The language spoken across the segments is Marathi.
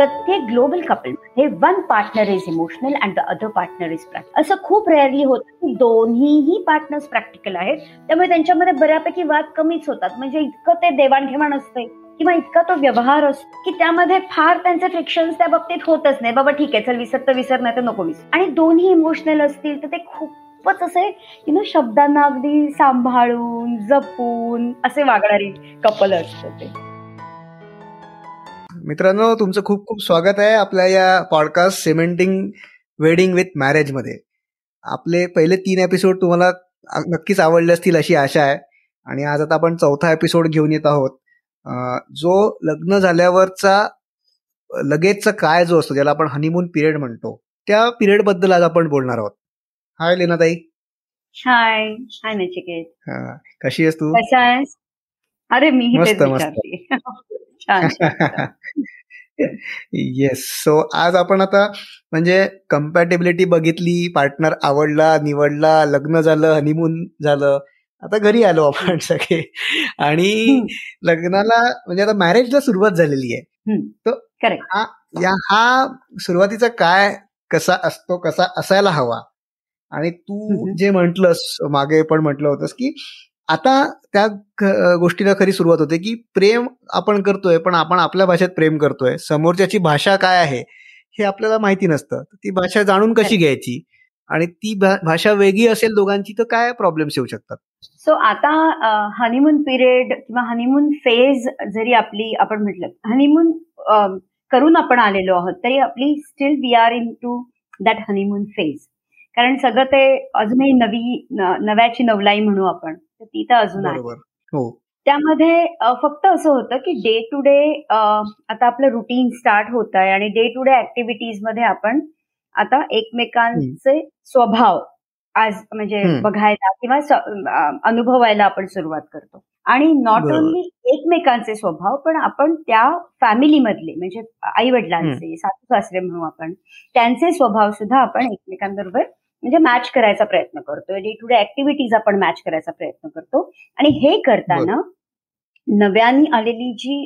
प्रत्येक ग्लोबल कपल हे one partner is emotional and the other partner is practical असं खूप रेअरली होतं की दोन्हीही पार्टनर्स प्रॅक्टिकल आहेत. त्यामुळे त्यांच्यामध्ये बऱ्यापैकी वाद कमीच होतात. म्हणजे इतकं ते देवाणघेवाण असते किंवा इतका तो व्यवहार असतो की त्यामध्ये फार त्यांचे फ्रिक्शन त्या बाबतीत होतच नाही. बाबा ठीक आहे चल विसर तर विसर नाही तर नको विसर. आणि दोन्ही इमोशनल असतील तर ते खूपच असे यु नो शब्दांना अगदी सांभाळून जपून असे वागणारी कपल असतं ते. मित्रांनो तुमचं खूप खूप स्वागत आहे आपल्या या पॉडकास्ट सिमेंटिंग वेडिंग विथ मॅरेजमध्ये. आपले पहिले तीन एपिसोड तुम्हाला नक्कीच आवडले असतील अशी आशा आहे. आणि आज आता आपण चौथा एपिसोड घेऊन येत आहोत. जो लग्न झाल्यावरचा लगेचचा काय जो असतो ज्याला आपण हनीमून पिरियड म्हणतो त्या पिरियडबद्दल आज आपण बोलणार आहोत. हाय लेनाताई. हाय हाय नचिकेत. कशी आहेस तू? कशा आहेस? अरे मी मस्त मस्त. येस सो आज आपण आता म्हणजे कम्पॅटेबिलिटी बघितली पार्टनर आवडला निवडला लग्न झालं हनीमून झालं आता घरी आलो आपण सगळे. आणि लग्नाला म्हणजे आता मॅरेजला सुरुवात झालेली आहे. तर हा या हा सुरुवातीचा काय कसा असतो कसा असायला हवा? आणि तू जे म्हंटलस मागे पण म्हटलं होतंस की आता त्या गोष्टीला खरी सुरुवात होते की प्रेम आपण करतोय पण आपण आपल्या भाषेत प्रेम करतोय. समोरच्याची भाषा काय आहे हे आपल्याला माहिती नसतं. ती भाषा जाणून कशी घ्यायची? आणि ती भाषा वेगळी असेल दोघांची तर काय प्रॉब्लेम्स येऊ शकतात? सो आता हनीमून पिरियड किंवा हनीमून फेज जरी आपली आपण म्हटलं हनीमून करून आपण आलेलो आहोत तरी आपली still we are into that honeymoon phase कारण सगळं ते अजूनही नवी नव्याची नवलाई म्हणू आपण. तर ती तर अजून आहे. हो. त्यामध्ये फक्त असं होतं की डे टू डे आता आपलं रुटीन स्टार्ट होत आहे आणि डे टू डे ऍक्टिव्हिटीजमध्ये आपण आता एकमेकांचे स्वभाव आज म्हणजे बघायला किंवा अनुभवायला आपण सुरुवात करतो. आणि नॉट ओनली एकमेकांचे स्वभाव पण आपण त्या फॅमिलीमधले म्हणजे आई वडिलांचे सासू सासरे म्हणू आपण त्यांचे स्वभाव सुद्धा आपण एकमेकांबरोबर म्हणजे मॅच करायचा प्रयत्न करतोय. डे टू डे ऍक्टिव्हिटीज आपण मॅच करायचा प्रयत्न करतो. आणि हे करताना नव्याने आलेली जी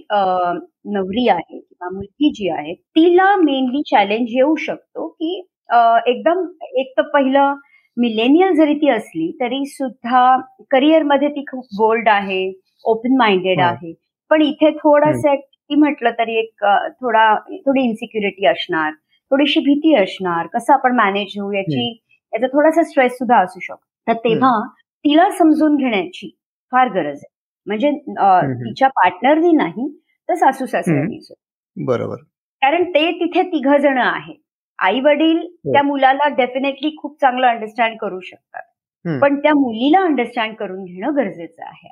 नवरी आहे किंवा मुलगी जी आहे तिला मेनली चॅलेंज येऊ शकतो की एकदम एक तर पहिलं मिलेनियल जरी ती असली तरी सुद्धा करिअरमध्ये ती खूप बोल्ड आहे ओपन माइंडेड आहे. पण इथे थोडस ती म्हटलं तरी एक थोडा थोडी इन्सिक्युरिटी असणार थोडीशी भीती असणार. कसं आपण मॅनेज होऊ याची याचा थोडासा स्ट्रेस सुद्धा असू शकतो. तर तेव्हा तिला समजून घेण्याची फार गरज आहे. म्हणजे तिच्या पार्टनरनी नाही तर सासू सासऱ्यांनी बरोबर. कारण ते तिथे तिघ जण आहेत. आई वडील त्या मुलाला डेफिनेटली खूप चांगलं अंडरस्टँड करू शकतात. पण त्या मुलीला अंडरस्टँड करून घेणं गरजेचं आहे.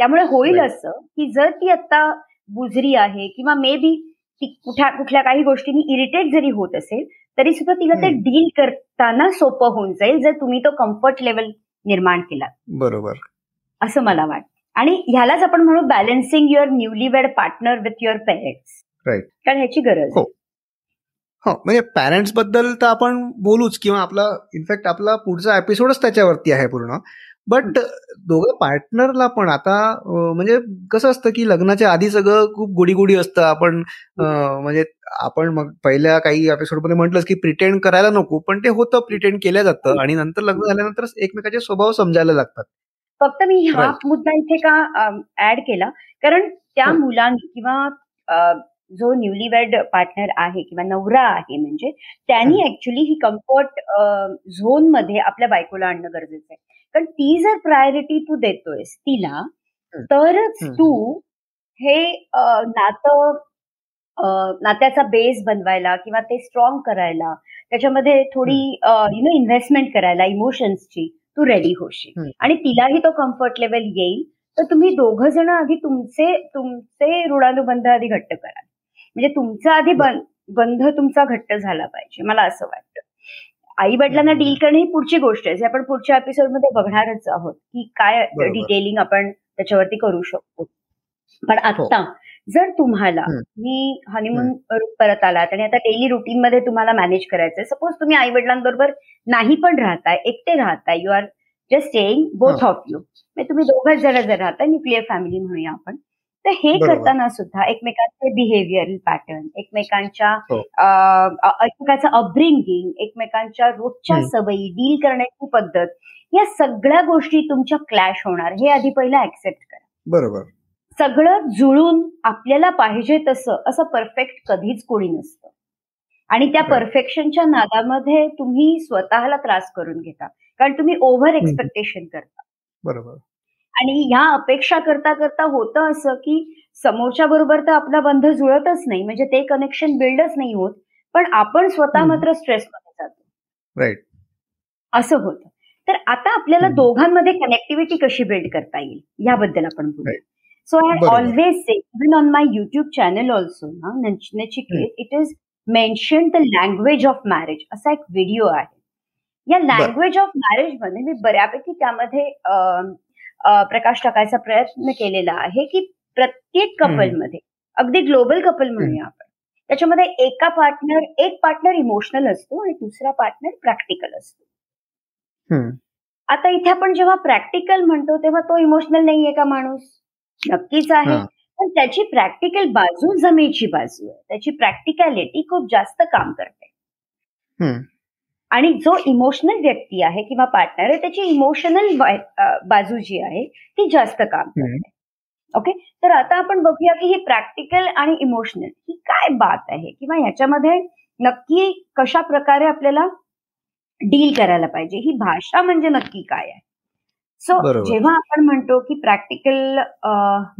त्यामुळे होईल असं की जर ती आता बुजरी आहे किंवा मे बी ती कुठल्या कुठल्या काही गोष्टींनी इरिटेट जरी होत असेल तरी सुद्धा तिला ते डील करताना सोपं होऊन जाईल जर तुम्ही तो कम्फर्ट लेवल निर्माण केला. बरोबर. असं मला वाटतं. आणि ह्यालाच आपण म्हणू balancing your newly wed partner with your parents right कारण ह्याची गरज हो. म्हणजे पॅरेंट्सबद्दल तर आपण बोलूच किंवा आपला इनफॅक्ट आपला पुढचा एपिसोडच त्याच्यावरती आहे पूर्ण. बट दोघं पार्टनरला पण आता म्हणजे कसं असतं की लग्नाच्या आधी सगळं खूप गुडी गुडी असतं. आपण म्हणजे आपण मग पहिल्या काही एपिसोडमध्ये म्हटलं की प्रिटेंड करायला नको पण ते होतं प्रिटेंड केलं जातं. आणि नंतर लग्न झाल्यानंतर एकमेकाचे स्वभाव समजायला लागतात. फक्त मी हा मुद्दा इथे का ऍड केला? कारण त्या मुलांनी किंवा जो न्यूली वेड पार्टनर आहे किंवा नवरा आहे म्हणजे त्यांनी ऍक्च्युली ही कम्फर्ट झोनमध्ये आपल्या बायकोला आणणं गरजेचं आहे. कारण ती जर प्रायोरिटी तू देतोयस तिला तरच तू हे नातं नात्याचा बेस बनवायला किंवा ते स्ट्रॉंग करायला त्याच्यामध्ये थोडी यु नो इन्व्हेस्टमेंट करायला इमोशन्सची तू रेडी होशील. आणि तिलाही तो कम्फर्ट लेवल येईल. तर तुम्ही दोघ जण आधी तुमचे तुमचे ऋणानुबंध आधी घट्ट करा म्हणजे तुमचा आधी बंध तुमचा घट्ट झाला पाहिजे मला असं वाटतं. आई वडिलांना डील करणं ही पुढची गोष्ट आहे. आपण पुढच्या एपिसोडमध्ये बघणारच आहोत की काय डिटेलिंग आपण त्याच्यावरती करू शकतो. पण आता जर तुम्हाला मी हनीमून परत आलात आणि आता डेली रुटीन मध्ये तुम्हाला मॅनेज करायचंय. सपोज तुम्ही आई वडिलांबरोबर नाही पण राहताय एकटे राहताय you are just staying both of you म्हणजे तुम्ही दोघच जरा जर राहताय न्यूक्लिअर फॅमिली म्हणूया आपण. तर हे करताना सुद्धा एकमेकांचे बिहेवियर पॅटर्न एकमेकांच्या हो. एकमेकांचं अपब्रिंगिंग एकमेकांच्या रोजच्या सवयी डील करण्याची पद्धत या सगळ्या गोष्टी तुमच्या क्लॅश होणार. हे आधी पहिलं ऍक्सेप्ट करा. बरोबर. सगळं जुळून आपल्याला पाहिजे तसं असं परफेक्ट कधीच कोणी नसतं. आणि त्या परफेक्शनच्या नादामध्ये तुम्ही स्वतःला त्रास करून घेता. कारण तुम्ही ओव्हर एक्सपेक्टेशन करता. बरोबर. आणि ह्या अपेक्षा करता करता होतं असं की समोरच्या बरोबर तर आपला बंध जुळतच नाही म्हणजे ते कनेक्शन बिल्डच नाही होत पण आपण स्वतः मात्र स्ट्रेसमध्ये जातो. राईट असं होतं. तर आता आपल्याला दोघांमध्ये कनेक्टिव्हिटी कशी बिल्ड करता येईल याबद्दल आपण बोलू. So I always say even on my YouTube channel also ना it is mention the language of marriage असा एक व्हिडिओ आहे. या लँग्वेज ऑफ मॅरेजमध्ये मी बऱ्यापैकी त्यामध्ये प्रकाश टाकायचा प्रयत्न केलेला आहे की प्रत्येक कपलमध्ये अगदी ग्लोबल कपल म्हणूया आपण त्याच्यामध्ये एका पार्टनर एक पार्टनर इमोशनल असतो आणि दुसरा पार्टनर प्रॅक्टिकल असतो. आता इथे आपण जेव्हा प्रॅक्टिकल म्हणतो तेव्हा तो इमोशनल नाहीये का माणूस? नक्कीच आहे. पण त्याची प्रॅक्टिकल बाजू जमेची बाजू आहे. त्याची प्रॅक्टिकॅलिटी खूप जास्त काम करते. आणि जो इमोशनल व्यक्ती आहे किंवा पार्टनर आहे त्याची इमोशनल बाजू जी आहे ती जास्त काम करते. ओके तर आता आपण बघूया की ही प्रॅक्टिकल आणि इमोशनल ही काय बात आहे? किंवा ह्याच्यामध्ये नक्की कशा प्रकारे आपल्याला डील करायला पाहिजे? ही भाषा म्हणजे नक्की काय आहे? सो जेव्हा आपण म्हणतो की प्रॅक्टिकल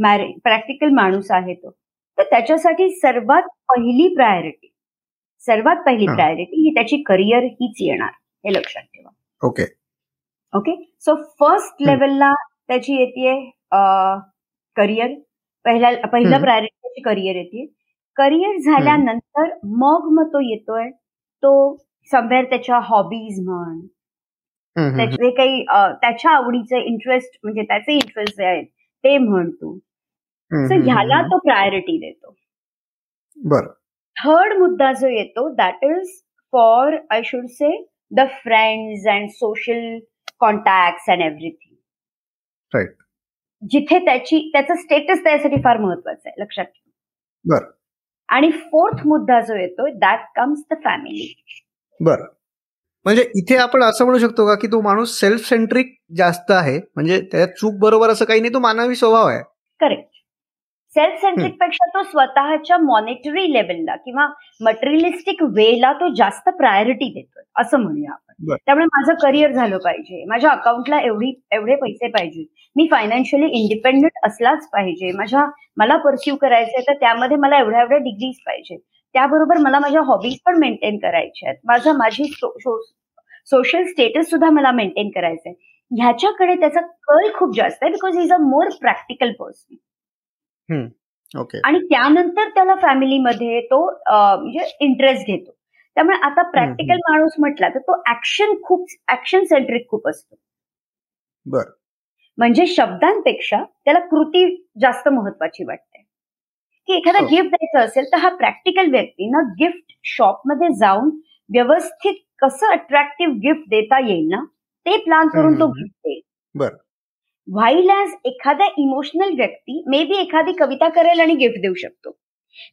मॅरेज प्रॅक्टिकल माणूस आहे तो तर त्याच्यासाठी सर्वात पहिली प्रायोरिटी सर्वात पहिली प्रायोरिटी ही त्याची करिअर हीच येणार हे लक्षात ठेवा. ओके. ओके? सो फर्स्ट लेवलला त्याची येते करिअर. पहिल्या पहिला प्रायोरिटी त्याची करिअर येते करिअर झाल्यानंतर मग मग तो येतोय तो समवेअर त्याच्या हॉबीज म्हण त्याचे काही त्याच्या आवडीचे इंटरेस्ट म्हणजे त्याचे इंटरेस्ट जे आहेत ते म्हणतो सो ह्याला तो प्रायोरिटी देतो. बरं. थर्ड मुद्दा जो येतो that is for I should say the friends and social contact and everything right जिथे त्याची त्याचं स्टेटस त्यासाठी फार महत्वाचं आहे लक्षात ठेवा. बर. आणि फोर्थ मुद्दा जो येतो दॅट कम्स द फॅमिली बर. म्हणजे इथे आपण असं म्हणू शकतो का की तो माणूस सेल्फ सेंट्रिक जास्त आहे म्हणजे त्याच्यात चूक बरोबर असं काही नाही तो मानवी स्वभाव आहे. करेक्ट सेल्फ सेंट्रिकपेक्षा तो स्वतःच्या मॉनिटरी लेवलला किंवा मटेरियलिस्टिक वेला तो जास्त प्रायोरिटी देतोय असं म्हणूया आपण. त्यामुळे माझं करिअर झालं पाहिजे. माझ्या अकाउंटला एवढी एवढे पैसे पाहिजे. मी फायनान्शियली इंडिपेंडेंट असलाच पाहिजे. माझ्या मला परस्यू करायचंय तर त्यामध्ये मला एवढ्या एवढ्या डिग्रीज पाहिजे त्याबरोबर मला माझ्या हॉबीज पण मेंटेन करायच्या आहेत. माझं माझी सोशल स्टेटस सुद्धा मला मेंटेन करायचंय. ह्याच्याकडे त्याचा कल खूप जास्त आहे because is a more practical person okay आणि त्यानंतर त्याला फॅमिलीमध्ये तो म्हणजे इंटरेस्ट घेतो. त्यामुळे आता प्रॅक्टिकल माणूस म्हटला तर तो ऍक्शन खूप ऍक्शन सेंट्रिक खूप असतो. बर. म्हणजे शब्दांपेक्षा त्याला कृती जास्त महत्वाची वाटते. की एखादा गिफ्ट हो. द्यायचं असेल तर हा प्रॅक्टिकल व्यक्ती ना गिफ्ट शॉपमध्ये जाऊन व्यवस्थित कसं अट्रॅक्टिव्ह गिफ्ट देता येईल ना ते प्लॅन करून तो गिफ्ट देईल बरं. व्हाईल ॲज एखादा इमोशनल व्यक्ती मे बी एखादी कविता करेल आणि गिफ्ट देऊ शकतो.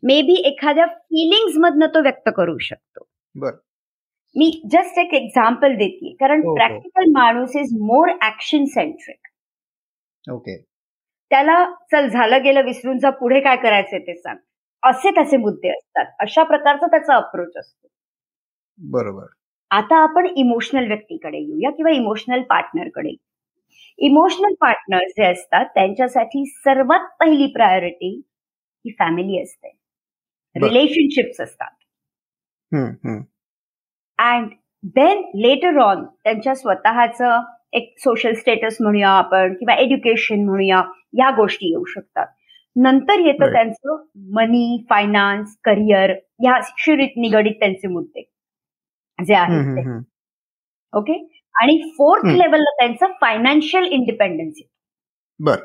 मे बी एखाद्या फिलिंग्स मधनं तो व्यक्त करू शकतो. बर. मी जस्ट एक एक्झाम्पल देते कारण प्रॅक्टिकल हो, हो. माणूस is more action centric okay त्याला चल झालं गेलं विसरून जा पुढे काय करायचंय ते सांग. असे त्याचे मुद्दे असतात. अशा प्रकारचा त्याचा अप्रोच असतो. बरोबर. आता आपण इमोशनल व्यक्तीकडे येऊया किंवा इमोशनल पार्टनरकडे इमोशनल पार्टनर जे असतात त्यांच्यासाठी सर्वात पहिली प्रायोरिटी ही फॅमिली असते. रिलेशनशिप्स असतात. अँड देन लेटर ऑन त्यांच्या स्वतःचं एक सोशल स्टेटस म्हणूया आपण किंवा एज्युकेशन म्हणूया या गोष्टी येऊ शकतात. नंतर येतं त्यांचं मनी फायनान्स करिअर ह्याशी निगडित त्यांचे मुद्दे जे आहेत ओके आणि फोर्थ लेवलला त्यांचं फायनान्शियल इंडिपेंडन्स बर.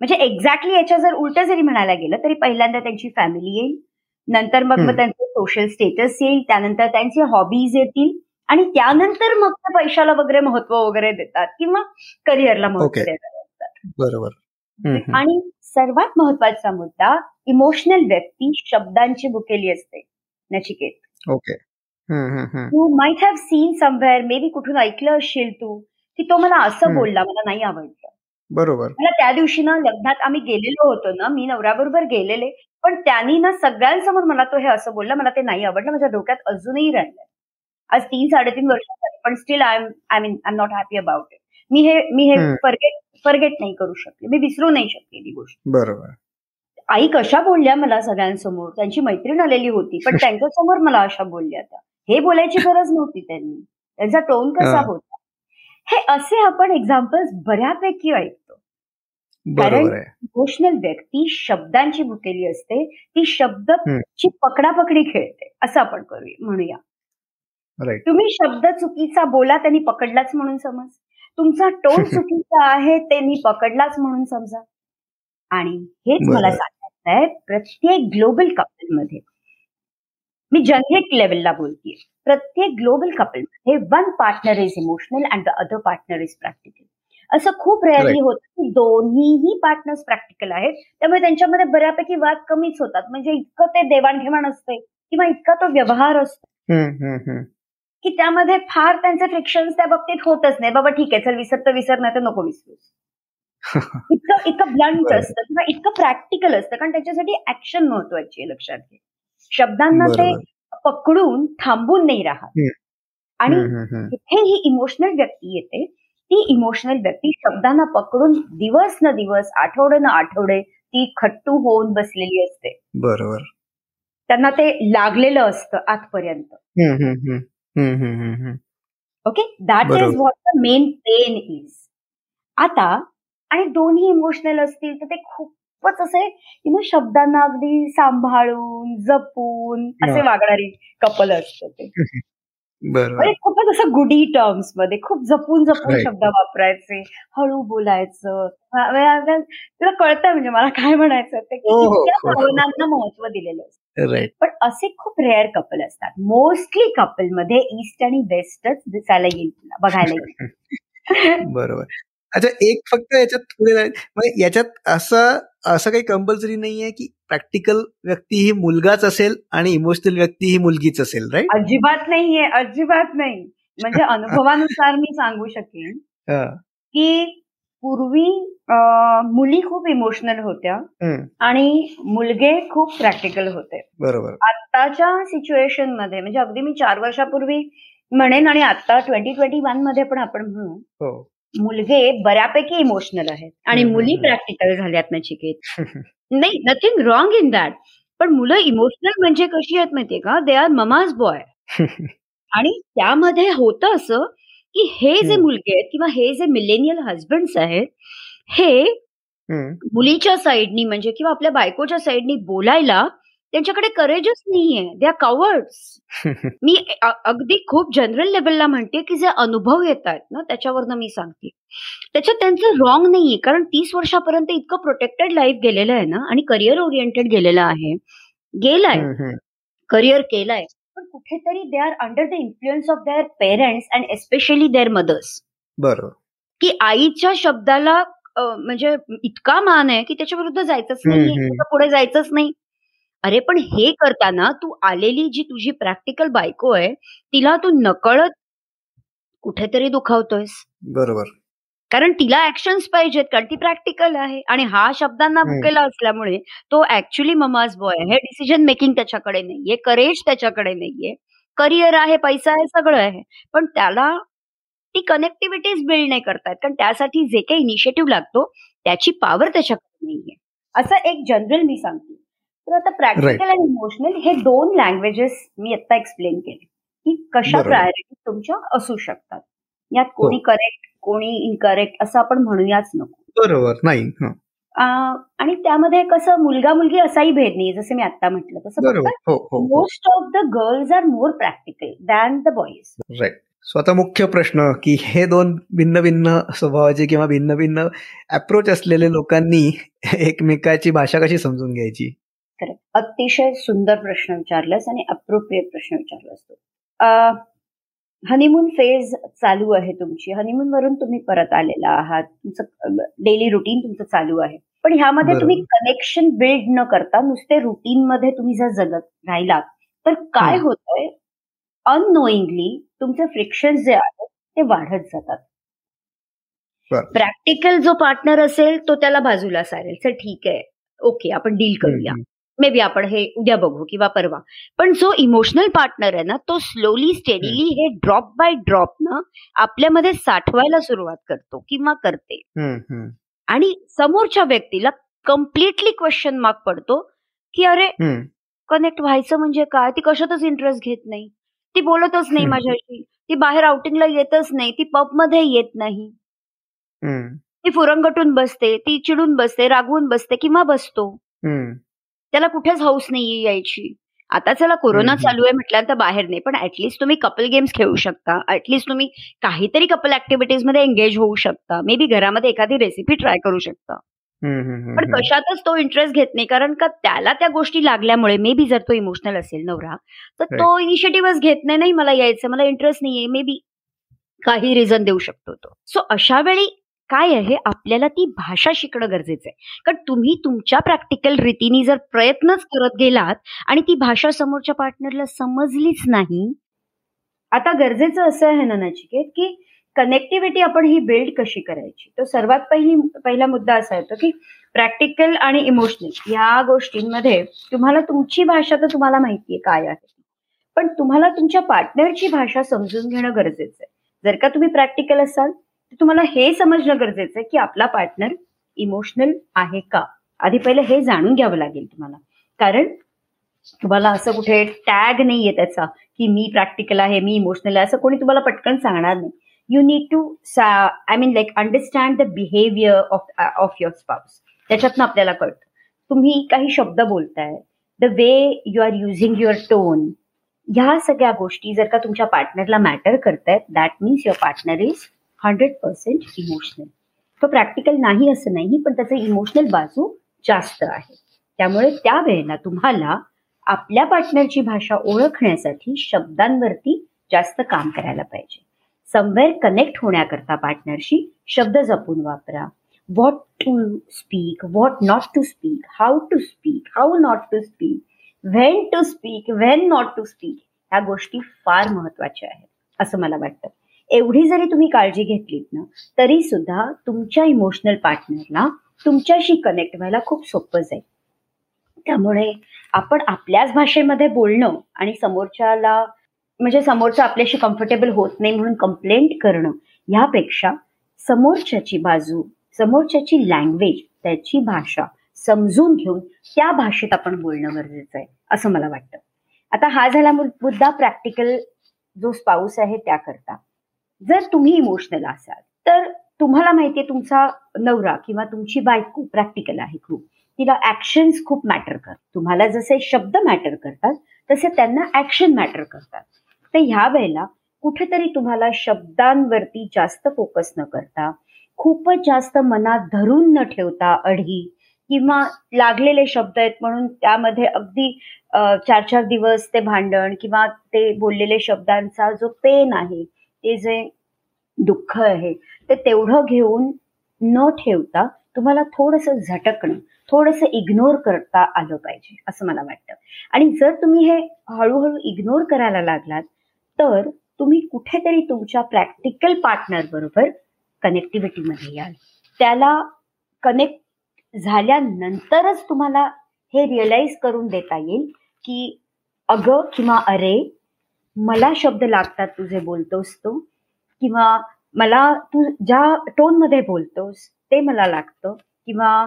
म्हणजे एक्झॅक्टली याच्या जर उलट जरी म्हणायला गेलं तरी पहिल्यांदा त्यांची फॅमिली येईल नंतर मग मग त्यांचं सोशल स्टेटस येईल त्यानंतर त्यांचे हॉबीज येतील आणि त्यानंतर मग ते पैशाला वगैरे महत्त्व वगैरे देतात किंवा करिअरला महत्त्व देतात. बरोबर. आणि सर्वात महत्त्वाचा मुद्दा इमोशनल व्यक्ती शब्दांची बुकेली असते Nachiket. Okay you might have seen somewhere maybe कुठून ऐकलं असशील तू की तो मला असं बोलला मला नाही आवडलं. बरोबर. मला त्या दिवशी ना लग्नात आम्ही गेलेलो होतो ना मी नवऱ्याबरोबर गेलेले पण त्यांनी ना सगळ्यांसमोर मला तो हे असं बोलला मला ते नाही आवडलं माझ्या डोक्यात अजूनही राहिलंय आज तीन साडेतीन वर्ष झाली पण still I am I mean I am not happy about it मी हे मी हे फर्गेट फर्गेट नाही करू शकले मी विसरू नाही शकले ही गोष्ट. बरोबर. आई कशा बोलल्या मला सगळ्यांसमोर त्यांची मैत्रीण आलेली होती पण त्यांच्यासमोर मला अशा बोलल्या त्या. हे बोलायची गरज नव्हती त्यांनी. त्यांचा टोन कसा होता? हे असे आपण एक्झाम्पल्स बऱ्यापैकी ऐकतो. कारण इमोशनल व्यक्ती शब्दांची भुकेली असते. ती शब्दची पकडापकडी खेळते. असं आपण करूया म्हणूया. तुम्ही शब्द चुकीचा बोला त्यांनी पकडलाच म्हणून समज. तुमचा टोन चुकीचा आहे त्यांनी पकडलाच म्हणून समजा. आणि हेच मला सांगायचं आहे प्रत्येक ग्लोबल कपलमध्ये मी जनरेट लेवलला बोलतीये. प्रत्येक global कपलमध्ये one partner is emotional and the other partner is practical असं खूप रेअरली होतं की दोन्हीही पार्टनर्स प्रॅक्टिकल आहेत. त्यामुळे त्यांच्यामध्ये बऱ्यापैकी वाद कमीच होतात. म्हणजे इतकं ते देवाणघेवाण असते किंवा इतका तो व्यवहार असतो. की त्यामध्ये फार त्यांचे फ्रिक्शन त्या बाबतीत होतच नाही. बाबा ठीक आहे चल विसर तर विसर नाही तर नको विसरूस. इतकं इतकं ब्लंट असतं किंवा इतकं प्रॅक्टिकल असतं. कारण त्याच्यासाठी ऍक्शन महत्वाची आहे लक्षात घे. शब्दांना ते पकडून थांबून नाही राहत. आणि इथे ही इमोशनल व्यक्ती येते. ती इमोशनल व्यक्ती शब्दांना पकडून दिवस न दिवस आठवडे न आठवडे ती खट्टू होऊन बसलेली असते. बरोबर. त्यांना ते लागलेलं असतं आतपर्यंत. Okay that is what the main pain is आता आणि दोन्ही इमोशनल असतील तर ते खूपच असे यु नो शब्दांना अगदी सांभाळून जपून असे वागणारी कपल असतं ते. म्हणजे खूपच असं गुडी टर्म्समध्ये खूप जपून जपून शब्द वापरायचे हळू बोलायचं. तुला कळतंय म्हणजे मला काय म्हणायचं ते हो, हो, हो, भावनांना महत्त्व दिलेलं असतं. पण असे खूप रेअर कपल असतात. मोस्टली कपलमध्ये ईस्ट आणि वेस्टच दिसायला येईल तुला बघायला येईल. बरोबर. अच्छा एक फक्त याच्यात पुढे म्हणजे याच्यात असं असं काही कंपल्सरी नाहीये की प्रॅक्टिकल व्यक्ती ही मुलगाच असेल आणि इमोशनल व्यक्ती ही मुलगीच असेल राईट अजिबात नाहीये अजिबात नाही. म्हणजे अनुभवानुसार मी सांगू शकेन की पूर्वी मुली खूप इमोशनल होत्या आणि मुलगे खूप प्रॅक्टिकल होते. बरोबर. आताच्या सिच्युएशनमध्ये म्हणजे अगदी मी चार वर्षापूर्वी म्हणेन आणि आता ट्वेंटी ट्वेंटी वनमध्ये पण आपण म्हणू हो. मुलगे बऱ्यापैकी इमोशनल आहेत. आणि मुली प्रॅक्टिकल झाल्यात नचिकेत. नाही नथिंग रॉंग इन दॅट पण मुलं इमोशनल म्हणजे कशी आहेत माहितीये का? दे आर ममाज बॉय आणि त्यामध्ये होतं असं की हे जे मुलगे आहेत किंवा हे जे मिलेनियल हजबंड आहेत हे मुलीच्या साईडनी म्हणजे किंवा आपल्या बायकोच्या साईडनी बोलायला त्यांच्याकडे करेजच नाहीये. दे आर कवर्ड्स मी अगदी खूप जनरल लेवलला म्हणते की जे अनुभव येत आहेत ना त्याच्यावरनं मी सांगते. त्याच्यात त्यांचं रॉंग नाहीये. कारण तीस वर्षापर्यंत इतकं प्रोटेक्टेड लाईफ गेलेलं आहे ना आणि करिअर ओरिएंटेड गेलेलं आहे. गेलाय. करिअर केलाय. पण कुठेतरी they are under the influence of their parents and especially their mothers बरोबर. की आईच्या शब्दाला म्हणजे इतका मान आहे की त्याच्या विरुद्ध जायचंच नाही पुढे जायचंच नाही. अरे पण हे करताना तू आलेली जी तुझी प्रॅक्टिकल बायको आहे तिला तू नकळत कुठेतरी दुखावतोयस. बरोबर. कारण तिला ऍक्शन्स पाहिजेत कारण ती प्रॅक्टिकल आहे. आणि हा शब्दांना भुकेला असल्यामुळे तो ऍक्च्युली ममाज बॉय आहे. डिसिजन मेकिंग त्याच्याकडे नाहीये करेज त्याच्याकडे नाहीये. करिअर आहे पैसा आहे सगळं आहे. पण त्याला ती कनेक्टिव्हिटीज बिल्ड नाही करतायत. कारण त्यासाठी जे काही इनिशिएटिव्ह लागतो त्याची पॉवर त्याच्याकडे नाहीये. असं एक जनरल मी सांगते. तर आता प्रॅक्टिकल आणि इमोशनल हे दोन लँग्वेजेस मी आता एक्सप्लेन केले की कशा प्रायोरिटी तुमच्या असू शकतात. यात कोणी करेक्ट हो. कोणी इनकरेक्ट असं आपण म्हणूयाच नको. बरोबर. नाही. आणि त्यामध्ये कसं मुलगा मुलगी असाही भेद नाही जसं मी आता म्हटलं. तसं most of the girls are more practical than the boys right so आता मुख्य प्रश्न की हे दोन भिन्न भिन्न स्वभावाचे किंवा भिन्न भिन्न अप्रोच असलेले लोकांनी एकमेकाची भाषा कशी समजून घ्यायची? अतिशय सुंदर प्रश्न विचारलास आणि अप्रोप्रिएट प्रश्न विचारलास तो. हनीमून फेज चालू आहे तुमची. हनीमून वरून तुम्ही परत आलेला आहात. तुमचं डेली रुटीन तुमचं चालू आहे. पण ह्यामध्ये तुम्ही कनेक्शन बिल्ड न करता नुसते रुटीन मध्ये तुम्ही जर जगत राहिलात तर काय होतंय? अननोईंगली तुमचे फ्रिक्शन जे आहेत ते वाढत जातात. प्रॅक्टिकल जो पार्टनर असेल तो त्याला बाजूला सारेल. सर ठीक आहे. ओके आपण डील करूया. मे बी आपण हे उद्या बघू किंवा परवा. पण जो इमोशनल पार्टनर आहे ना तो स्लोली स्टेडीली हे ड्रॉप बाय ड्रॉप ना आपल्यामध्ये साठवायला सुरुवात करतो किंवा करते. आणि समोरच्या व्यक्तीला कम्प्लिटली क्वेश्चन मार्क पडतो की अरे कनेक्ट व्हायचं म्हणजे काय? ती कशातच इंटरेस्ट घेत नाही. ती बोलतच नाही माझ्याशी. ती बाहेर आउटिंगला येतच नाही. ती पबमध्ये येत नाही. ती फुरंगटून बसते ती चिडून बसते रागवून बसते किंवा बसतो. त्याला कुठेच हाऊस नाही यायची. आता चला कोरोना चालू आहे म्हटल्यानंतर बाहेर नाही पण ऍटलीस्ट तुम्ही कपल गेम्स खेळू शकता. ऍटलीस्ट तुम्ही काहीतरी कपल ऍक्टिव्हिटीजमध्ये एंगेज होऊ शकता. मे बी घरामध्ये एखादी रेसिपी ट्राय करू शकता. पण कशातच तो इंटरेस्ट घेत नाही कारण का त्याला त्या गोष्टी लागल्यामुळे मे बी जर तो इमोशनल असेल नवरा तर तो इनिशिएटिव्हच घेत नाही नाही मला यायचं मला इंटरेस्ट नाहीये. मे बी काही रिझन देऊ शकतो तो. सो अशा वेळी काय आहे आपल्याला ती भाषा शिकणं गरजेचं आहे. कारण तुम्ही तुमच्या प्रॅक्टिकल रीतीने जर प्रयत्नच करत गेलात आणि ती भाषा समोरच्या पार्टनरला समजलीच नाही. आता गरजेचं असं आहे ना नचिकेत की कनेक्टिव्हिटी आपण ही बिल्ड कशी करायची? तो सर्वात पहिली पहिला मुद्दा असा येतो की प्रॅक्टिकल आणि इमोशनल या गोष्टींमध्ये तुम्हाला तुमची भाषा तर तुम्हाला माहितीये काय आहे. पण तुम्हाला तुमच्या पार्टनरची भाषा समजून घेणं गरजेचं आहे. जर का तुम्ही प्रॅक्टिकल असाल तुम्हाला हे समजणं गरजेचं आहे की आपला पार्टनर इमोशनल आहे का? आधी पहिले हे जाणून घ्यावं लागेल तुम्हाला. कारण तुम्हाला असं कुठे टॅग नाहीये त्याचा की मी प्रॅक्टिकल आहे मी इमोशनल आहे असं कोणी तुम्हाला पटकन सांगणार नाही. You need to I mean like understand the behaviour of of your spouse त्याच्यातनं आपल्याला कळतं. तुम्ही काही शब्द बोलताय the way you are using your tone ह्या सगळ्या गोष्टी जर का तुमच्या पार्टनरला मॅटर करतायत that means your partner is hundred percent emotional तो प्रॅक्टिकल नाही असं नाही पण त्याचं इमोशनल बाजू जास्त आहे. त्यामुळे त्यावेळेला तुम्हाला आपल्या पार्टनरची भाषा ओळखण्यासाठी शब्दांवरती जास्त काम करायला पाहिजे. समवेअर कनेक्ट होण्याकरता पार्टनरशी शब्द जपून वापरा. What to speak what not to speak how to speak how not to speak when to speak when not to speak ह्या गोष्टी फार महत्त्वाच्या आहेत असं मला वाटतं. एवढी जरी तुम्ही काळजी घेतलीत ना तरी सुद्धा तुमच्या इमोशनल पार्टनरला तुमच्याशी कनेक्ट व्हायला खूप सोपं जाईल. त्यामुळे आपण आपल्याच भाषेमध्ये बोलणं आणि समोरच्याला म्हणजे समोरचं आपल्याशी कम्फर्टेबल होत नाही म्हणून कंप्लेंट करणं ह्यापेक्षा समोरच्याची बाजू समोरच्याची लँग्वेज त्याची भाषा समजून घेऊन त्या भाषेत आपण बोलणं गरजेचं आहे असं मला वाटतं. आता हा झाला मुद्दा प्रॅक्टिकल जो स्पाऊस आहे त्याकरता. जर तुम्ही इमोशनल असाल तर तुम्हाला माहितीये तुमचा नवरा किंवा तुमची बायको प्रॅक्टिकल आहे खूप. तिला ऍक्शन्स खूप मॅटर करतात तुम्हाला जसे शब्द मॅटर करतात तसे त्यांना ऍक्शन मॅटर करतात. तर ह्या वेळेला कुठेतरी तुम्हाला शब्दांवरती जास्त फोकस न करता खूपच जास्त मनात धरून न ठेवता अढी किंवा लागलेले शब्द आहेत म्हणून त्यामध्ये अगदी चार चार दिवस ते भांडण किंवा ते बोललेले शब्दांचा जो पेन आहे ते जे दुःख आहे ते तेवढं घेऊन न ठेवता तुम्हाला थोडस झटकणं थोडस इग्नोर करता आलं पाहिजे असं मला वाटतं. आणि जर तुम्ही हे हळूहळू इग्नोर करायला लागलात तर तुम्ही कुठेतरी तुमच्या प्रॅक्टिकल पार्टनर बरोबर कनेक्टिव्हिटीमध्ये याल. त्याला कनेक्ट झाल्यानंतरच तुम्हाला हे रिअलाइज करून देता येईल की अगं किंवा अरे मला शब्द लागतात तुझे बोलतोस तू? किंवा मला तू ज्या टोनमध्ये बोलतोस ते मला लागतं. किंवा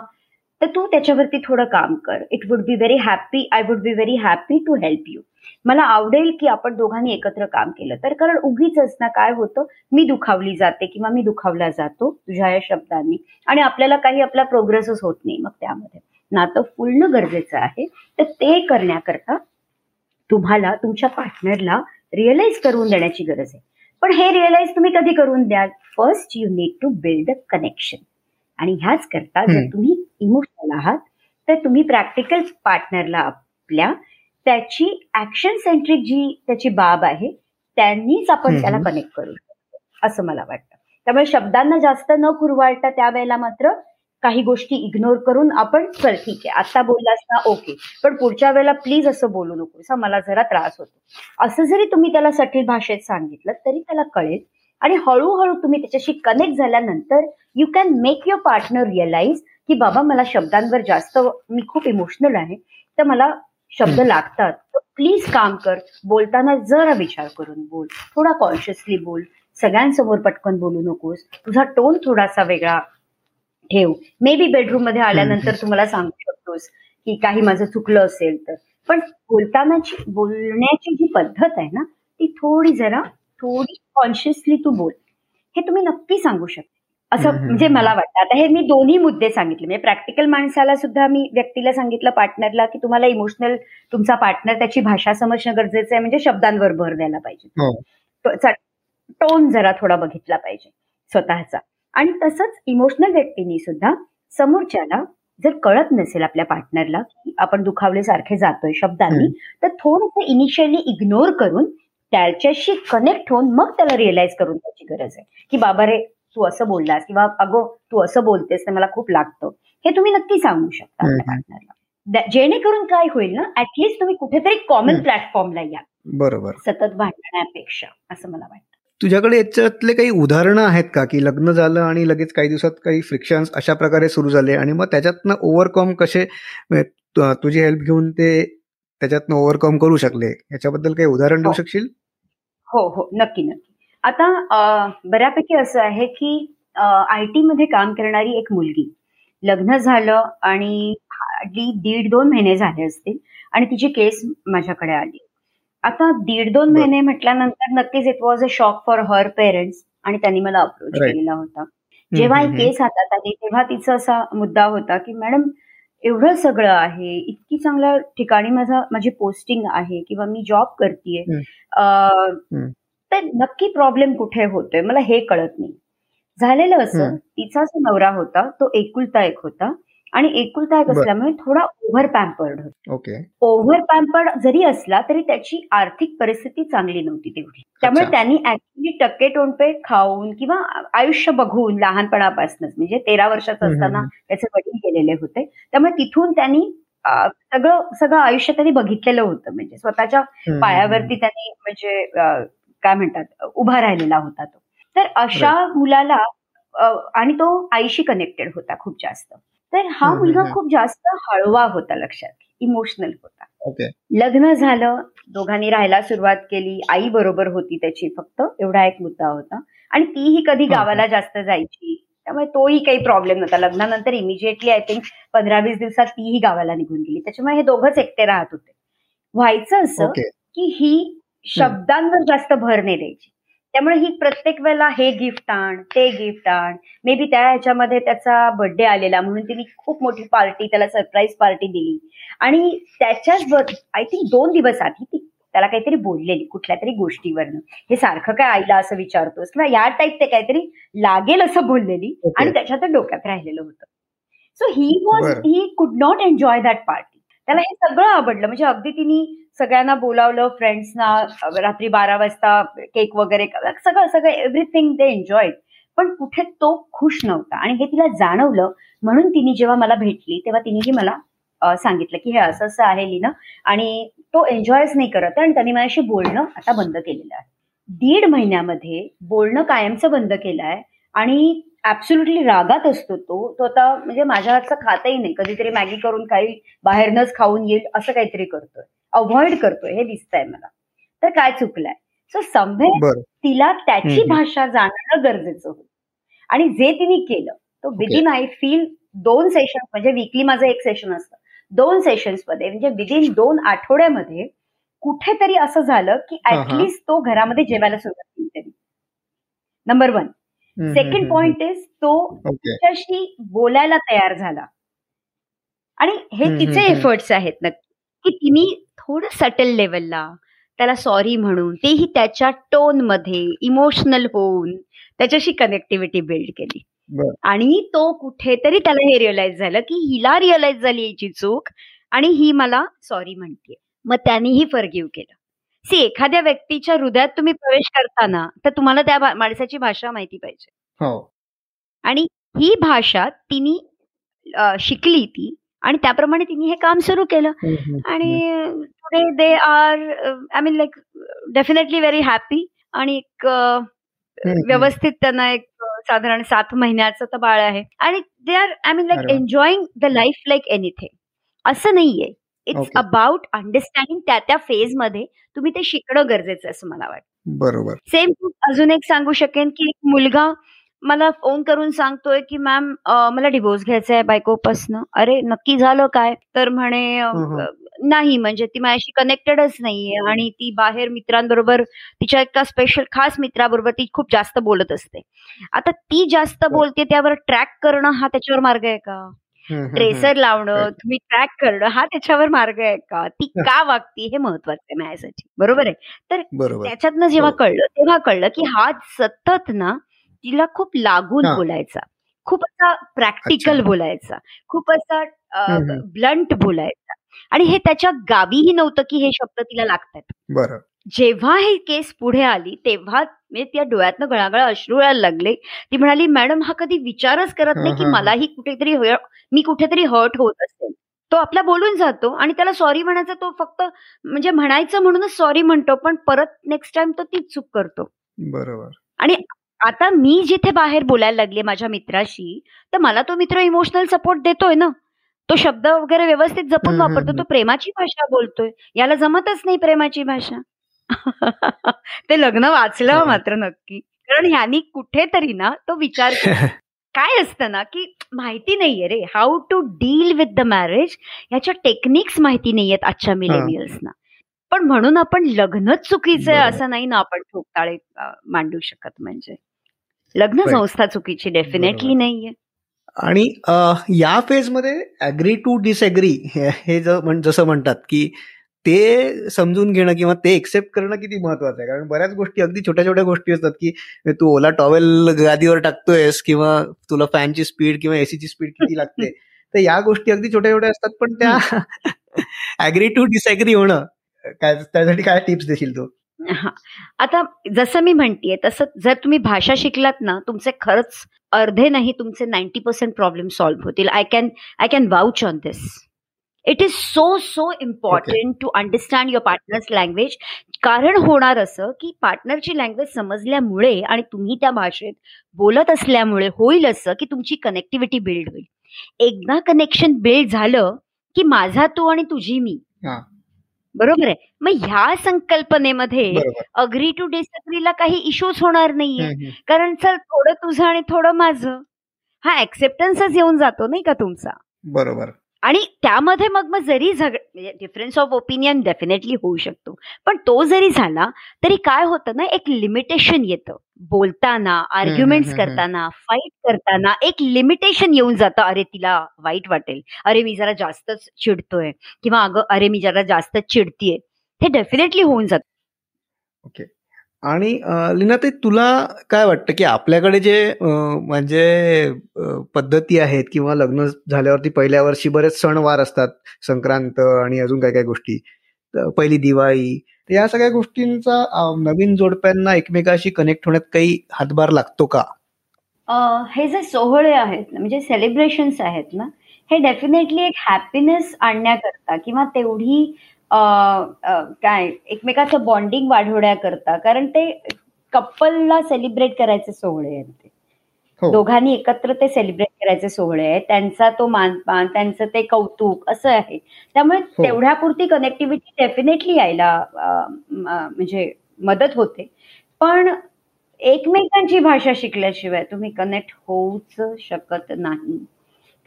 तर तू त्याच्यावरती थोडं काम कर. It would be very happy I would be very happy to help you मला आवडेल की आपण दोघांनी एकत्र काम केलं. तर कारण उगीच ना काय होतं? मी दुखावली जाते किंवा मी दुखावला जातो तुझ्या या शब्दांनी. आणि आपल्याला काही आपला प्रोग्रेसच होत नाही मग त्यामध्ये. नातं फुलणं गरजेचं आहे. तर ते करण्याकरता तुम्हाला तुमच्या पार्टनरला रिअलाइज करून देण्याची गरज आहे. पण हे रिअलाइज तुम्ही कधी करून द्याल? First you need to build a connection आणि ह्याच करता जर तुम्ही इमोशनल आहात तर तुम्ही प्रॅक्टिकल पार्टनरला आपल्या त्याची ऍक्शन सेंट्रिक जी त्याची बाब आहे त्यांनीच आपण त्याला कनेक्ट करू शकतो असं मला वाटतं. त्यामुळे शब्दांना जास्त न कुरवाळता त्यावेळेला मात्र काही गोष्टी इग्नोर करून आपण चल ठीक आहे आता बोललास ना ओके पण पुढच्या वेळेला प्लीज असं बोलू नको. मला जरा त्रास होतो. असं जरी तुम्ही त्याला सठील भाषेत सांगितलं तरी त्याला कळेल. आणि हळूहळू तुम्ही त्याच्याशी कनेक्ट झाल्यानंतर you can make your partner realise की बाबा मला शब्दांवर जास्त मी खूप इमोशनल आहे. तर मला शब्द लागतात. प्लीज काम कर. बोलताना जरा विचार करून बोल. थोडा कॉन्शियसली बोल. सगळ्यांसमोर पटकन बोलू नकोस. तुझा टोन थोडासा वेगळा ठेव. मे बी बेडरूममध्ये आल्यानंतर तुम्हाला सांगू शकतोस की काही माझं चुकलं असेल तर. पण बोलतानाची बोलण्याची जी पद्धत आहे ना ती थोडी जरा थोडी कॉन्शियसली तू बोल. हे तुम्ही नक्की सांगू शकता. असं म्हणजे मला वाटतं. आता हे मी दोन्ही मुद्दे सांगितले. म्हणजे प्रॅक्टिकल माणसाला सुद्धा मी व्यक्तीला सांगितलं पार्टनरला की तुम्हाला इमोशनल तुमचा पार्टनर त्याची भाषा समजणं गरजेचं आहे. म्हणजे शब्दांवर भर द्यायला पाहिजे. हो. टोन जरा थोडा बघितला पाहिजे. स्वतःचा. आणि तसंच इमोशनल व्यक्तींनी सुद्धा समोरच्याला जर कळत नसेल आपल्या पार्टनरला की आपण दुखावल्यासारखे जातोय शब्दांनी तर थोडंसं इनिशियली इग्नोर करून त्याच्याशी कनेक्ट होऊन मग त्याला रिअलाइज करून द्यायची गरज आहे. की बाबा रे तू असं बोललास किंवा अगो तू असं बोलतेस तर मला खूप लागतं. हे तुम्ही नक्की सांगू शकता आपल्या पार्टनरला जेणेकरून काय होईल ना ऍटलिस्ट तुम्ही कुठेतरी कॉमन प्लॅटफॉर्मला या. बरोबर. सतत भांडण्यापेक्षा असं मला वाटतं. तुझ्याकडे याच्यातले काही उदाहरणं आहेत का? की लग्न झालं आणि लगेच काही दिवसात काही फ्रिक्शन्स अशा प्रकारे सुरू झाले आणि मग त्याच्यातनं ओव्हरकम कसे तुझी हेल्प घेऊन ते त्याच्यातनं ओव्हरकम करू शकले? याच्याबद्दल काही उदाहरण देऊ हो. शकशील? हो हो. नक्की नक्की. आता बऱ्यापैकी असं आहे की आय टी मध्ये काम करणारी एक मुलगी. लग्न झालं आणि दीड दोन महिने झाले असतील आणि तिची केस माझ्याकडे आली. आता दीड दोन महिने म्हटल्यानंतर नक्कीच it was a shock for her parents आणि त्यांनी मला अप्रोच केलेला होता. जेव्हा ही केस हातात आली तेव्हा तिचा असा मुद्दा होता की मॅडम एवढं सगळं आहे इतकी चांगल्या ठिकाणी माझा माझी पोस्टिंग आहे किंवा मी जॉब करतेय तर नक्की प्रॉब्लेम कुठे होतोय? मला हे कळत नाही. झालेलं असं तिचा जो नवरा होता तो एकुलता एक होता. आणि एकुलता एक असल्यामुळे थोडा ओव्हर पॅम्पर्ड होता. ओके. ओव्हर पॅम्पर्ड जरी असला तरी त्याची आर्थिक परिस्थिती चांगली नव्हती तेवढी. त्यामुळे त्यांनी ऍक्च्युली टक्के टोणपे खाऊन किंवा आयुष्य बघून लहानपणापासूनच म्हणजे तेरा वर्षाचं असताना त्याचे वडील गेलेले होते. त्यामुळे तिथून त्यांनी सगळं सगळं आयुष्य त्यांनी बघितलेलं होतं. म्हणजे स्वतःच्या पायावरती त्यांनी म्हणजे काय म्हणतात उभा राहिलेला होता तो. तर अशा मुलाला आणि तो आईशी कनेक्टेड होता खूप जास्त. तर हा मुलगा खूप जास्त हळवा होता लक्षात इमोशनल होता. लग्न झालं दोघांनी राहायला सुरुवात केली आई बरोबर होती त्याची फक्त एवढा एक मुद्दा होता. आणि तीही कधी गावाला जास्त जायची त्यामुळे तोही काही प्रॉब्लेम नव्हता. लग्नानंतर इमिजिएटली आय थिंक पंधरा वीस दिवसात तीही गावाला निघून गेली. त्याच्यामुळे हे दोघंच एकटे राहत होते. व्हायचं असं की ही शब्दांवर जास्त भर नाही द्यायची. त्यामुळे ही प्रत्येक वेळेला हे गिफ्ट आण ते गिफ्ट आण. मे बी त्या ह्याच्यामध्ये त्याचा बर्थडे आलेला म्हणून तिने खूप मोठी पार्टी त्याला सरप्राईज पार्टी दिली. आणि त्याच्याच आय थिंक दोन दिवस आधी ती त्याला काहीतरी बोललेली कुठल्या तरी गोष्टीवरनं. हे सारखं काय आईला असं विचारतोस? किंवा या टाईप ते काहीतरी लागेल असं बोललेली आणि त्याच्यात डोक्यात राहिलेलं होतं. So he was he could not enjoy that party त्याला हे सगळं आवडलं. म्हणजे अगदी तिने सगळ्यांना बोलावलं फ्रेंड्सना रात्री बारा वाजता केक वगैरे सगळं सगळं एव्हरीथिंग ते एन्जॉय पण कुठे तो खुश नव्हता. आणि हे तिला जाणवलं. म्हणून तिने जेव्हा मला भेटली तेव्हा तिनेही मला सांगितलं की हे असं असं आहे लिहिणं. आणि तो एन्जॉयच नाही करत आणि त्यांनी माझ्याशी बोलणं आता बंद केलेलं आहे. दीड महिन्यामध्ये बोलणं कायमचं बंद केलं आहे आणि ऍब्सोल्युटली रागात असतो तो. तो आता म्हणजे माझ्या हातचं खातही नाही. कधीतरी मॅगी करून काही बाहेरनच खाऊन येईल असं काहीतरी करतोय. अवॉइड करतोय. हे दिसतंय मला. तर काय चुकलंय? सो समवेर तिला त्याची भाषा जाणणं गरजेचं होतं. आणि जे तिने केलं तो विदिन आय फील दोन सेशन म्हणजे वीकली माझं एक सेशन असतं. दोन सेशन्समध्ये म्हणजे विदिन दोन आठवड्यामध्ये कुठेतरी असं झालं की ऍटलिस्ट तो घरामध्ये जेवायला सुरुवात केली तरी. Number one second point is तो तिच्याशी बोलायला तयार झाला. आणि हे तिचे एफर्ट्स आहेत नक्की की तिने थोडं सटल लेवलला त्याला सॉरी म्हणून तेही त्याच्या टोनमध्ये इमोशनल होऊन त्याच्याशी कनेक्टिव्हिटी बिल्ड केली. आणि तो कुठेतरी त्याला हे रिअलाइज झालं की हिला रिअलाइज झाली याची चूक आणि ही मला सॉरी म्हणते मग त्यांनीही फरगिव केलं. सी एखाद्या व्यक्तीच्या हृदयात तुम्ही प्रवेश करताना तर तुम्हाला त्या माणसाची भाषा माहिती पाहिजे. हो. आणि ही भाषा तिने शिकली ती आणि त्याप्रमाणे तिने हे काम सुरू केलं. आणि today they are I mean like definitely very happy आणि एक व्यवस्थित त्यांना एक साधारण सात महिन्याचं तर बाळ आहे. आणि they are I mean like enjoying the life like anything असं नाहीये. इट्स अबाउट अंडरस्टँडिंग त्या त्या फेजमध्ये तुम्ही ते शिकणं गरजेचं असं मला वाटतं. बरोबर. सेम अजून एक सांगू शकेन की एक मुलगा मला फोन करून सांगतोय की मॅम मला डिवोर्स घ्यायचा आहे बायकोपासनं. अरे नक्की झालं काय? तर म्हणे नाही म्हणजे ती माझ्याशी कनेक्टेडच नाहीये आणि ती बाहेर मित्रांबरोबर तिच्या एका स्पेशल खास मित्राबरोबर ती खूप जास्त बोलत असते. आता ती जास्त बोलते त्यावर ट्रॅक करणं हा त्याच्यावर मार्ग आहे का? ट्रेसर लावणं तुम्ही ट्रॅक करणं हा त्याच्यावर मार्ग आहे का? ती का वागती हे महत्वाचं आहे माझ्यासाठी. बरोबर आहे? तर त्याच्यातनं जेव्हा हो. कळलं तेव्हा कळलं की हा सतत ना तिला खूप लागून बोलायचा. खूप असा प्रॅक्टिकल बोलायचा. खूप असा ब्लंट बोलायचा. आणि हे त्याच्या गावीही नव्हतं की हे शब्द तिला लागतात बरं. जेव्हा ही केस पुढे आली तेव्हा म्हणजे त्या डोळ्यातनं गळागळा अश्रू यायला लागले. ती म्हणाली मॅडम हा कधी विचारच करत नाही की मलाही कुठेतरी मी कुठेतरी हर्ट होत असेल. तो आपला बोलून जातो आणि त्याला सॉरी म्हणायचं तो फक्त म्हणजे म्हणायचं म्हणूनच सॉरी म्हणतो पण परत नेक्स्ट टाइम तो तीच चूक करतो. बरोबर. आणि आता मी जिथे बाहेर बोलायला लागले माझ्या मित्राशी तर मला तो मित्र इमोशनल सपोर्ट देतोय ना. तो शब्द वगैरे व्यवस्थित जपून वापरतो तो प्रेमाची भाषा बोलतोय. याला जमतच नाही प्रेमाची भाषा. ते लग्न वाचलं मात्र नक्की. कारण ह्यानी कुठेतरी ना तो विचार काय असतं ना की माहिती नाहीये रे. How to deal with the marriage ह्याच्या टेक्निक्स माहिती नाहीयेत आजच्या मिलेनियल्सना पण म्हणून आपण लग्नच चुकीचं आहे असं नाही ना आपण ठोकताळे मांडू शकत म्हणजे. लग्न संस्था चुकीची डेफिनेटली नाहीये. आणि या फेजमध्ये अग्री टू डिसएग्री हे जसं म्हणतात की ते समजून घेणं किंवा ते एक्सेप्ट करणं किती महत्वाचं आहे? कारण बऱ्याच गोष्टी अगदी छोट्या छोट्या गोष्टी असतात की तू ओला टॉवेल गादीवर टाकतोयस किंवा तुला फॅनची स्पीड किंवा एसीची स्पीड किती लागते? तर या गोष्टी अगदी छोट्या छोट्या असतात पण त्या अग्री टू डिसएग्री होणं काय त्यासाठी काय टिप्स देशील तू? आता जसं मी म्हणतीये तसं जर तुम्ही भाषा शिकलात ना तुमचे खरंच अर्धे नाही तुमचे नाईन्टी पर्सेंट प्रॉब्लेम सॉल्व्ह होतील. I can I can vouch on this it is so so important to understand your partner's language कारण होणार असं की पार्टनरची लँग्वेज समजल्यामुळे आणि तुम्ही त्या भाषेत बोलत असल्यामुळे होईल असं की तुमची कनेक्टिव्हिटी बिल्ड होईल. एकदा कनेक्शन बिल्ड झालं की माझा तू आणि तुझी मी. बरोबर आहे? मग ह्या संकल्पनेमध्ये अग्री टू डिसअग्रीला काही इश्यूज होणार नाहीये. कारण चल थोडं तुझं आणि थोडं माझं. हा ऍक्सेप्टन्सच येऊन जातो नाही का तुमचा? बरोबर. आणि त्यामध्ये मग मग जरी झगड म्हणजे डिफरन्स ऑफ ओपिनियन डेफिनेटली होऊ शकतो. पण तो जरी झाला तरी काय होतं ना एक लिमिटेशन येतं. बोलताना आर्ग्युमेंट्स करताना फाईट करताना एक लिमिटेशन येऊन जातं. अरे तिला वाईट वाटेल. अरे मी जरा जास्तच चिडतोय. किंवा अगं अरे मी जरा जास्तच चिडतीये. हे डेफिनेटली होऊन जातं. ओके आणि लिना ते तुला काय वाटतं की आपल्याकडे जे म्हणजे पद्धती आहेत किंवा लग्न झाल्यावरती पहिल्या वर्षी बरेच सणवार असतात संक्रांत आणि अजून काय काय गोष्टी पहिली दिवाळी या सगळ्या गोष्टींचा नवीन जोडप्यांना एकमेकाशी कनेक्ट होण्यात काही हातभार लागतो का? हे जे सोहळे आहेत म्हणजे सेलिब्रेशन्स आहेत ना हे डेफिनेटली एक हॅपीनेस आणण्याकरता किंवा तेवढी काय एकमेकाचं बॉन्डिंग वाढवण्याकरता कारण ते कपलला सेलिब्रेट करायचे सोहळे आहेत ते. हो. दोघांनी एकत्र ते सेलिब्रेट करायचे सोहळे आहेत. त्यांचा तो मानपान त्यांचं ते कौतुक असं आहे. त्यामुळे हो. तेवढ्यापुरती कनेक्टिव्हिटी डेफिनेटली यायला म्हणजे मदत होते. पण एकमेकांची भाषा शिकल्याशिवाय तुम्ही कनेक्ट होऊच शकत नाही.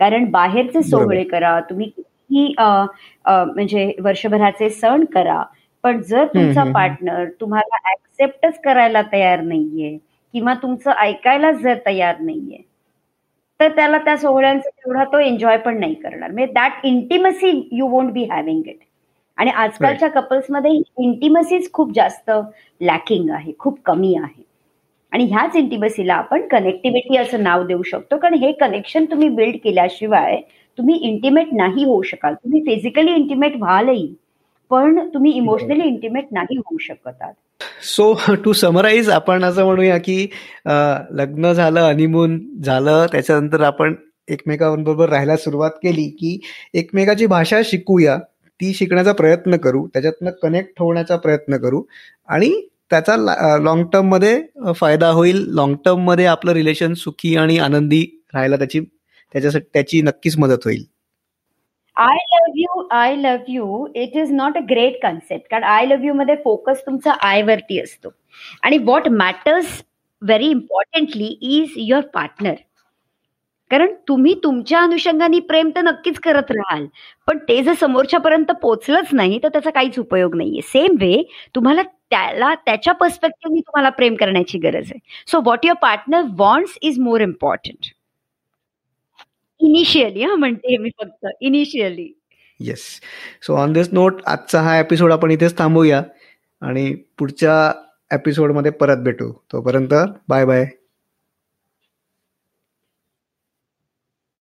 कारण बाहेरचे सोहळे करा तुम्ही ही म्हणजे वर्षभराचे सण करा पण जर तुमचा पार्टनर तुम्हाला ऍक्सेप्टच करायला तयार नाहीये किंवा तुमचं ऐकायला जर तयार नाहीये तर त्याला त्या सोहळ्यांचा तेवढा तो एन्जॉय पण नाही करणार. म्हणजे that intimacy you won't be having it आणि आजकालच्या कपल्समध्ये इंटिमसीच खूप जास्त लॅकिंग आहे खूप कमी आहे. आणि ह्याच इंटिमसीला आपण कनेक्टिव्हिटी असं नाव देऊ शकतो कारण हे कनेक्शन तुम्ही बिल्ड केल्याशिवाय तुम्ही इंटिमेट नाही होऊ शकाल. तुम्ही फिजिकली इंटिमेट व्हालही पण तुम्ही इमोशनली इंटिमेट नाही होऊ शकत सो टू समराईज आपण असं म्हणूया की लग्न झालं हनीमून झालं त्याच्यानंतर आपण एकमेकांबरोबर राहायला सुरुवात केली की एकमेकाची भाषा शिकूया ती शिकण्याचा प्रयत्न करू त्याच्यातनं कनेक्ट होण्याचा प्रयत्न करू आणि त्याचा लॉंग टर्ममध्ये फायदा होईल. लॉंग टर्ममध्ये आपलं रिलेशन सुखी आणि आनंदी राहायला त्याची त्याच्यासाठी त्याची नक्कीच मदत होईल. I love you I love you it is not a great concept कारण आय लव्ह यू मध्ये फोकस तुमचा आय वरती असतो. आणि what matters very importantly is your partner कारण तुम्ही तुमच्या अनुषंगाने प्रेम तर नक्कीच करत राहाल. पण ते जर समोरच्यापर्यंत पोचलंच नाही तर त्याचा काहीच उपयोग नाहीये. सेम वे तुम्हाला त्याला त्याच्या पर्स्पेक्टिव्हनी तुम्हाला प्रेम करण्याची गरज आहे. So what your partner wants is more important initially हा म्हणते मी फक्त. Initially yes so on this note आजचा हा एपिसोड आपण इथेच थांबूया आणि पुढच्या एपिसोडमध्ये परत भेटू. तोपर्यंत बाय बाय